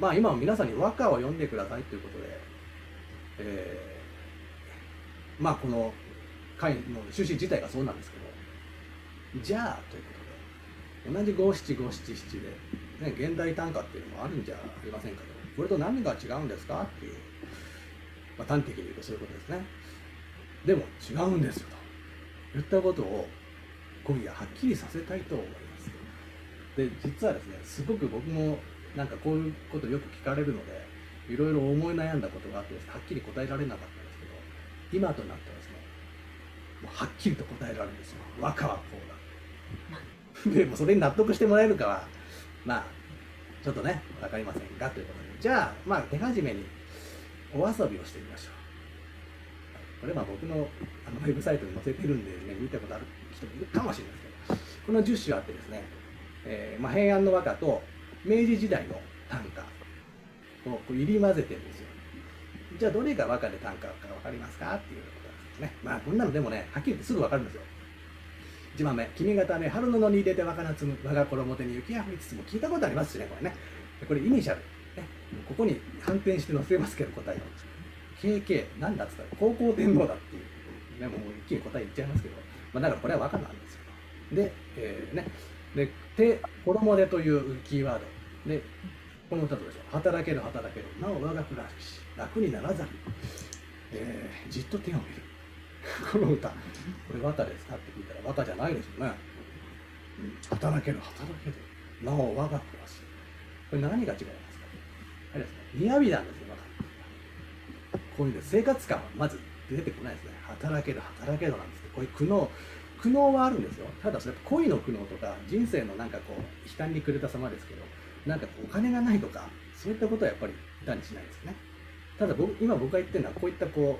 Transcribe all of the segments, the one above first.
まあ今は皆さんに和歌を読んでくださいということで、えー、まあこの会の趣旨自体がそうなんですけど、じゃあということで、同じ五七五七七で、ね、現代短歌っていうのもあるんじゃありませんかと。これと何が違うんですかっていう、まあ、端的に言うとそういうことですね。でも違うんですよと言ったことを今夜はっきりさせたいと思います。で、実はですね、すごく僕もなんかこういうことよく聞かれるので、いろいろ思い悩んだことがあってはっきり答えられなかったんですけど、今となってはですね、もうはっきりと答えられるんですよ。和歌はこうだ。でもそれに納得してもらえるかは、まあ、ちょっとね、わかりませんがということで。じゃあ、まあ、手始めにお遊びをしてみましょう。これは僕のあのウェブサイトに載せてるんでね、見たことある人もいるかもしれないですけど、この10種あってですね、えー、まあ、平安の和歌と明治時代の短歌をこう入り混ぜてるんですよ。じゃあどれが和歌で短歌か分かりますかっていうことなんですね。まあこんなのでもね、はっきり言ってすぐ分かるんですよ。1番目、君がため春の野に出て若夏む、我が衣手に雪が降りつつも聞いたことありますしね、これね。これイニシャル。ね、ここに反転して載せますけど答えを。KK、なんだっつったら高校天皇だっていう。ね、もう一気に答え言っちゃいますけど、まあだからこれは和歌なんですよ。で、えー、ね、で、手、衣でというキーワード。で、この歌とでしょう。働ける働ける。なお我が暮らし、楽にならざる。えー、じっと手を見る。この歌。これ和歌ですか？って聞いたら和歌じゃないですよね。働ける働ける。なお我が暮らし。これ何が違いますか？あれですね。雅なんですよ、和歌。こういう生活感はまず出てこないですね。働ける働けるなんですこういう苦悩、苦悩はあるんですよ。ただそれ恋の苦悩とか人生のなんかこう悲嘆にくれた様ですけどなんかお金がないとかそういったことはやっぱり歌にしないですよね。ただ僕今僕が言ってるのはこういったこ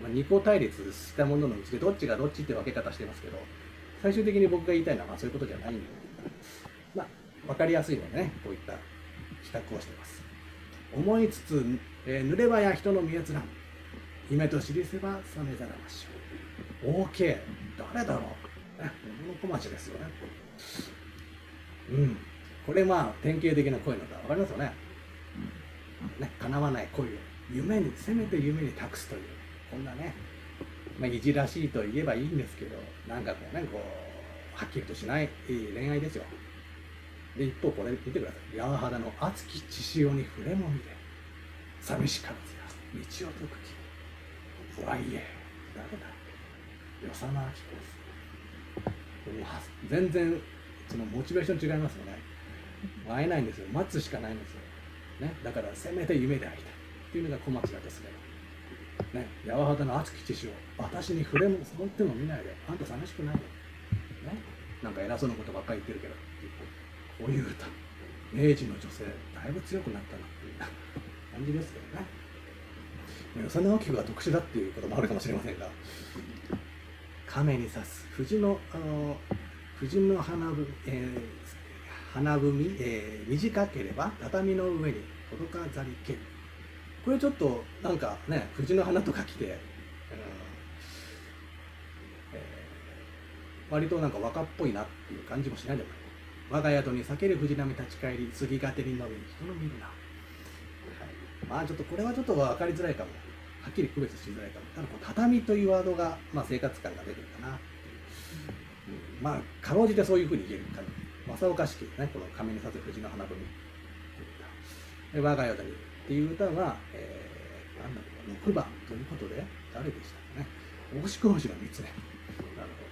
う、まあ、二項対立したもののうちでどっちがどっちって分け方してますけど最終的に僕が言いたいのはまあそういうことじゃないんでまあ分かりやすいのでねこういった比較をしてます。思いつつ、えー、濡れ場や人の見閲覧。夢と知りせば覚めざらましょう OK 誰だろうね、小町ですよね。うん。これまあ、典型的な恋の歌、わかりますよね。ね、叶わない恋を、夢に、せめて夢に託すという、こんなね、まあ、いじらしいと言えばいいんですけど、なんかこうね、こう、はっきりとしない恋愛ですよ。で、一方これ見てください。山肌の熱き血潮に触れもみで、寂しからずや、道を解く気。不安え、誰だ？与謝野明子です。全然そのモチベーション違いますよね。会えないんですよ。待つしかないんですよ、ね、だからせめて夢で会いたいっていうのが小町だとすればね。八幡の熱き知を私に触れも触っても見ないで。あんた寂しくないよ、ね、なんか偉そうなことばっかり言ってるけど。こういう歌。明治の女性だいぶ強くなったなっていう 感じですけどね。与謝野明子が特殊だっていうこともあるかもしれませんが。亀に刺す藤のあの藤の花ぶ、えー、花踏み、えー、短ければ畳の上に届かざりけるこれちょっとなんかね藤の花とか来て、えー、割となんか若っぽいなっていう感じもしないでもない。我が宿に避ける藤波立ち返り杉がてに伸び人の見るな、はい、まあちょっとこれはちょっと分かりづらいかも。っきり区別しづらいかも。ただこう畳というワードが、まあ、生活感が出てるかなっていう、うん、まあかろうじてそういうふうに言えるか正岡式ねこの上にさせ藤の花踏みで我が家にっていう歌は、えー、なんだろう6番ということで誰でしたかね。大志工事の3つね。なるほど。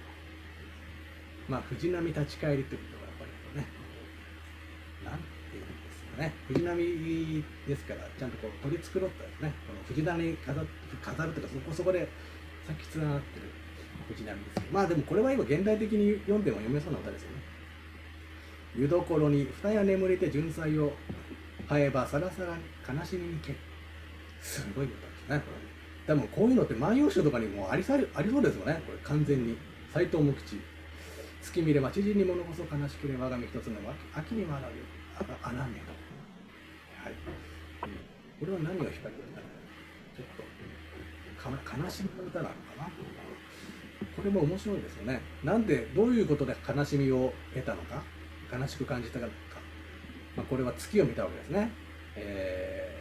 まあ藤波立ち返りということがやっぱりねなんていうんですかね。藤波ですからちゃんとこう取り繕ったですね。この藤波飾飾るというかそこそこでさっきつながってる藤波ですけど。まあでもこれは今現代的に読んでも読めそうな歌ですよね。湯どころに二夜眠れて純菜を生えばさらさらに悲しみにけすごい歌ですねこれ多分こういうのって万葉集とかにもありさありそうですよね。これ完全に。斎藤無吉。月見れば知人に物こそ悲しけれ我が身一つの秋に学ぶあらねと。はい、これは何が光るんだろうちょっと悲しみの歌なのかな。これも面白いですよね。なんでどういうことで悲しみを得たのか。悲しく感じたか、まあ、これは月を見たわけですね。え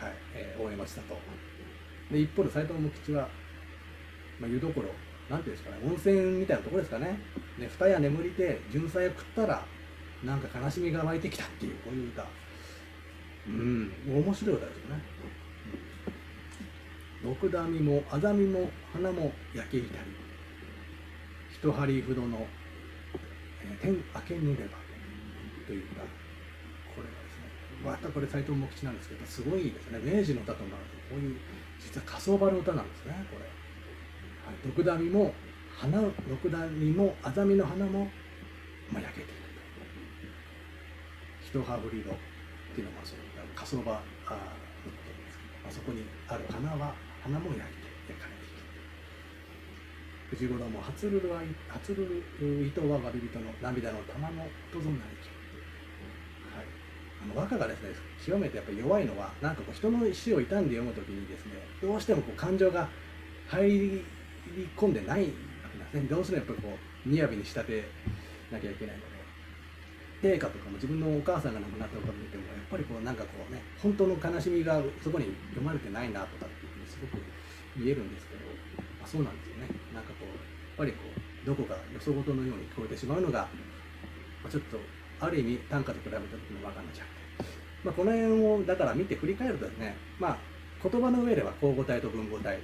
ー、はい、えー、終えましたと。で、一方で斎藤茂吉は、まあ、湯どころ、なんていうんですかね、温泉みたいなところですかね。で、二夜眠りで純菜を食ったら、なんか悲しみが湧いてきたっていう、こういう歌。うん、面白い歌ですよね。六段みもあざみも花も焼け浸り一針ほどの、えー、天明けぬればという歌これはですねまたこれ斎藤茂吉なんですけどすごいですね。明治の歌となるとこういう実は火葬場の歌なんですねこれ、はい、六段みも花六段みもあざみの花も、まあ、焼けている。一羽振りのっていうのがそう火葬場あのことですけど、あそこにある花は花も焼いて焼かれている藤五郎も初るるは初るる糸は割人の涙の玉のとぞなりきはい。あの和歌がですね極めてやっぱり弱いのはなんかこう人の死を傷んで読むときにですねどうしてもこう感情が入り込んでないわけなんですね。どうしてもやっぱりこう雅に仕立てなきゃいけないので。陛下とかも自分のお母さんが亡くなったことを見てもやっぱりこうなんかこうね本当の悲しみがそこに読まれてないなとかっていうふうにすごく見えるんですけど、まあ、そうなんですよね。なんかこうやっぱりこうどこかよそごとのように聞こえてしまうのが、まあ、ちょっとある意味短歌と比べた時の分かんなちゃって、まあ、この辺をだから見て振り返るとですねまあ言葉の上では口語体と文語体っ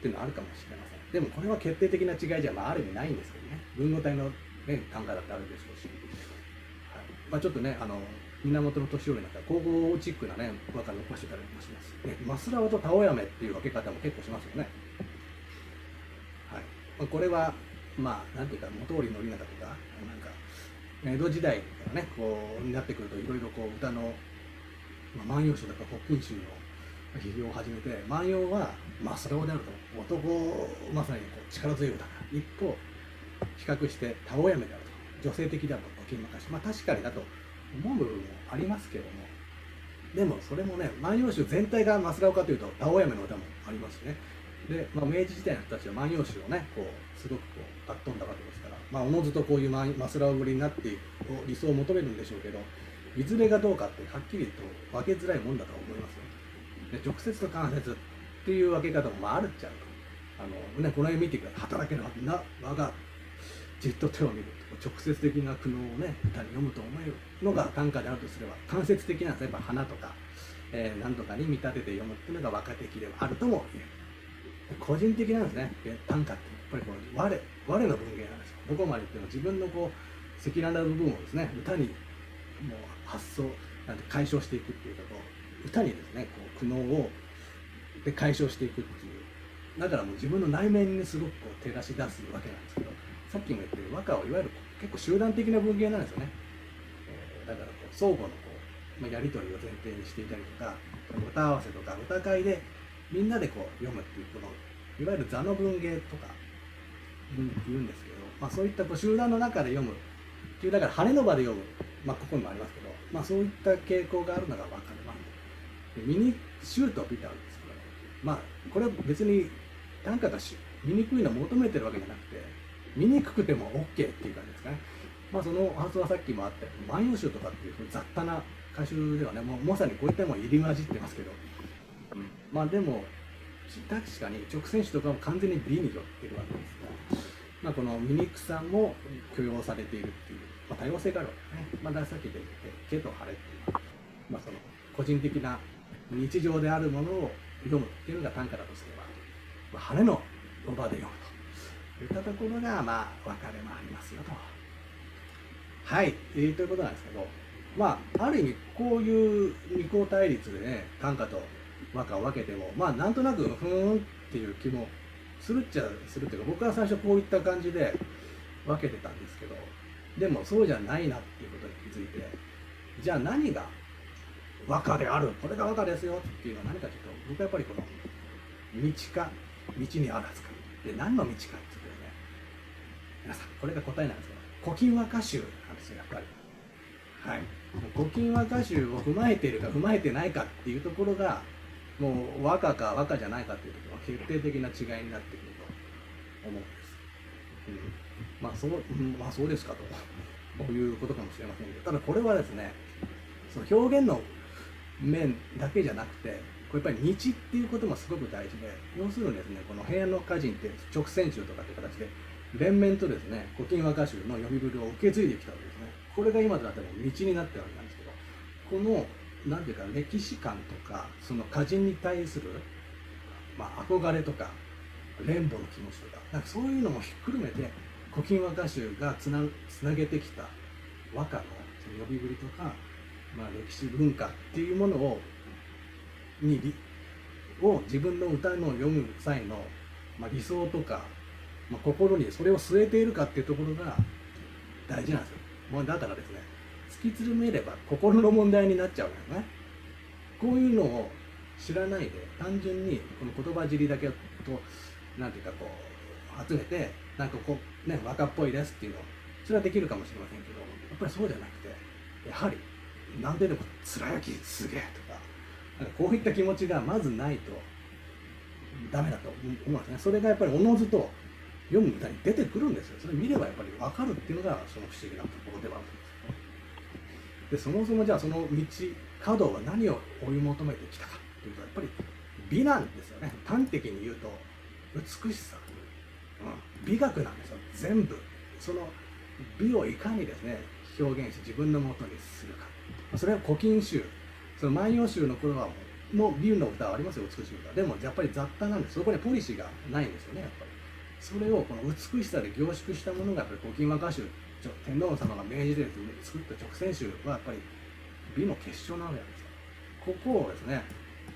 ていうのはあるかもしれません。でもこれは決定的な違いじゃ、まあ、ある意味ないんですけどね。文語体の、ね、短歌だってあるでしょうし。まあ、ちょっとね、あの源の年寄りなんか、高校チックなね、和歌残してたりもします。ね、マスラオとタオヤメっていう分け方も結構しますよね。はい。まあ、これは、まあ、なんていうか、元織宣長とか、なんか、江戸時代からね、こう、になってくると、いろいろこう、歌の、まあ、万葉集とか北京集の批評を始めて、万葉は、まあ、それをであると、男、まさにこう力強い歌だ。一方、比較して、タオヤメであると、女性的であると。金任しまあ確かにだと思う部分もありますけども。でもそれもね万葉集全体がマスラオかというと青山の歌もありますしね。で、まあ、明治時代の人たちは万葉集をねこうすごくこうかっ飛んだわけですからまあおのずとこういうマスラオぶりになっていく理想を求めるんでしょうけどいずれがどうかってはっきりと分けづらいもんだと思いますよ。で直接と間接っていう分け方もまああるっちゃうと。あの、ね、この辺見てください。働けるな我がじっと手を見る。直接的な苦悩をね歌に読むと思えるのが短歌であるとすれば間接的な例えば花とか、えー、何とかに見立てて読むっていうのが和歌的ではあるとも言える。個人的なんですね。短歌ってやっぱりこう我我の文芸なんですよ。どこまでっても自分のこう赤裸々な部分をですね歌にもう発想なんて解消していくっていうかこう歌にですねこう苦悩をで解消していくっていう。だからもう自分の内面にすごくこう照らし出すわけなんですさっきも言ってる和歌はいわゆる結構集団的な文芸なんですよね、えー、だからこう相互のこう、まあ、やり取りを前提にしていたりとか歌合わせとか歌会でみんなでこう読むっていうこのいわゆる座の文芸とか言うんですけど、まあ、そういったこう集団の中で読むっていうだから晴れの場で読む、まあ、ここにもありますけど、まあ、そういった傾向があるのが分かるわけでミニシュートを見てあるんですけど、まあこれは別に短歌が見にくいのを求めてるわけじゃなくて見にくくても OK っていう感じですかね。まあその発想はさっきもあったように、万葉集とかっていう雑多な歌集ではね、もうまさにこういったもの入り混じってますけど、うん、まあでも、確かに直線種とかも完全に美に寄ってるわけですが、まあこの醜さも許容されているっていう、まあ、多様性があるわけですね。まあ、さっきで言って、毛と晴れっていう、まあその個人的な日常であるものを読むっていうのが短歌だとすれば、まあ、晴れの場で読むと。いったところが、まあ、分かれもありますよと。はい、えー、ということなんですけど、まあ、ある意味、こういう二項対立でね、短歌と和歌を分けても、まあ、なんとなく、ふーんっていう気もするっちゃするっていうか、僕は最初こういった感じで分けてたんですけど、でもそうじゃないなっていうことに気づいて、じゃあ何が和歌である、これが和歌ですよっていうのは何かというと、僕はやっぱりこの、道か、道にあらずか。で、何の道かっていう、皆さん、これが答えなんですけど、古今和歌集なんですよ、やっぱり。はい。古今和歌集を踏まえてるか踏まえてないかっていうところが、もう和歌か和歌じゃないかっていうところが決定的な違いになってくると思うんです。うん、まあそう、うん、まあそうですかと。いうことかもしれませんけど、ただこれはですね、その表現の面だけじゃなくてこれやっぱり道っていうこともすごく大事で要するにですねこの平安の歌人って直線集とかっていう形で連綿とですね古今和歌集の読みぶりを受け継いできたわけですね。これが今となっても道になってるわけなんですけどこの何ていうか歴史観とかその歌人に対する、まあ、憧れとか連母の気持ちとかなんかそういうのもひっくるめて古今和歌集がつなつなげてきた和歌の呼びぶりとか、まあ、歴史文化っていうものをにを自分の歌の読む際の、まあ、理想とか、まあ、心にそれを据えているかっていうところが大事なんですよ。もうだからですね突き詰めれば心の問題になっちゃうのよね。こういうのを知らないで単純にこの言葉尻だけとなんていうかこう集めてなんかこうね若っぽいですっていうのそれはできるかもしれませんけどやっぱりそうじゃなくてやはり何ででも貫きすげえとかなんかこういった気持ちがまずないとダメだと思うんですねそれがやっぱりおのずと読む歌に出てくるんですよ。それ見ればやっぱり分かるっていうのがその不思議なところではあるんですでそもそもじゃあその道華道は何を追い求めてきたかっていうとやっぱり美なんですよね。端的に言うと美しさ、うん、美学なんですよ。全部。その美をいかにですね表現して自分のもとにするか。それは古今集。その万葉集の頃はもう美の歌はありますよ。美しい歌。でもやっぱり雑多なんです。そこにポリシーがないんですよねやっぱり。それをこの美しさで凝縮したものがやっぱり古今和歌集天皇様が明治で作った直線集はやっぱり美の結晶なわけなんですよここをですね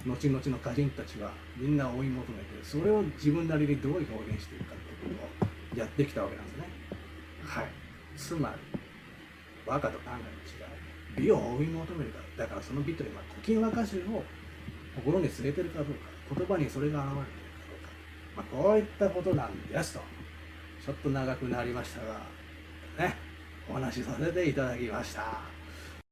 後々の歌人たちはみんな追い求めてそれを自分なりにどう表現していくかっていうことをやってきたわけなんですね。はい。つまり和歌と短歌の違い美を追い求めるかだからその美というのは古今和歌集を心に据えてるかどうか。言葉にそれが現れてる、まあ、こういったことなんですとちょっと長くなりましたがねお話しさせていただきました。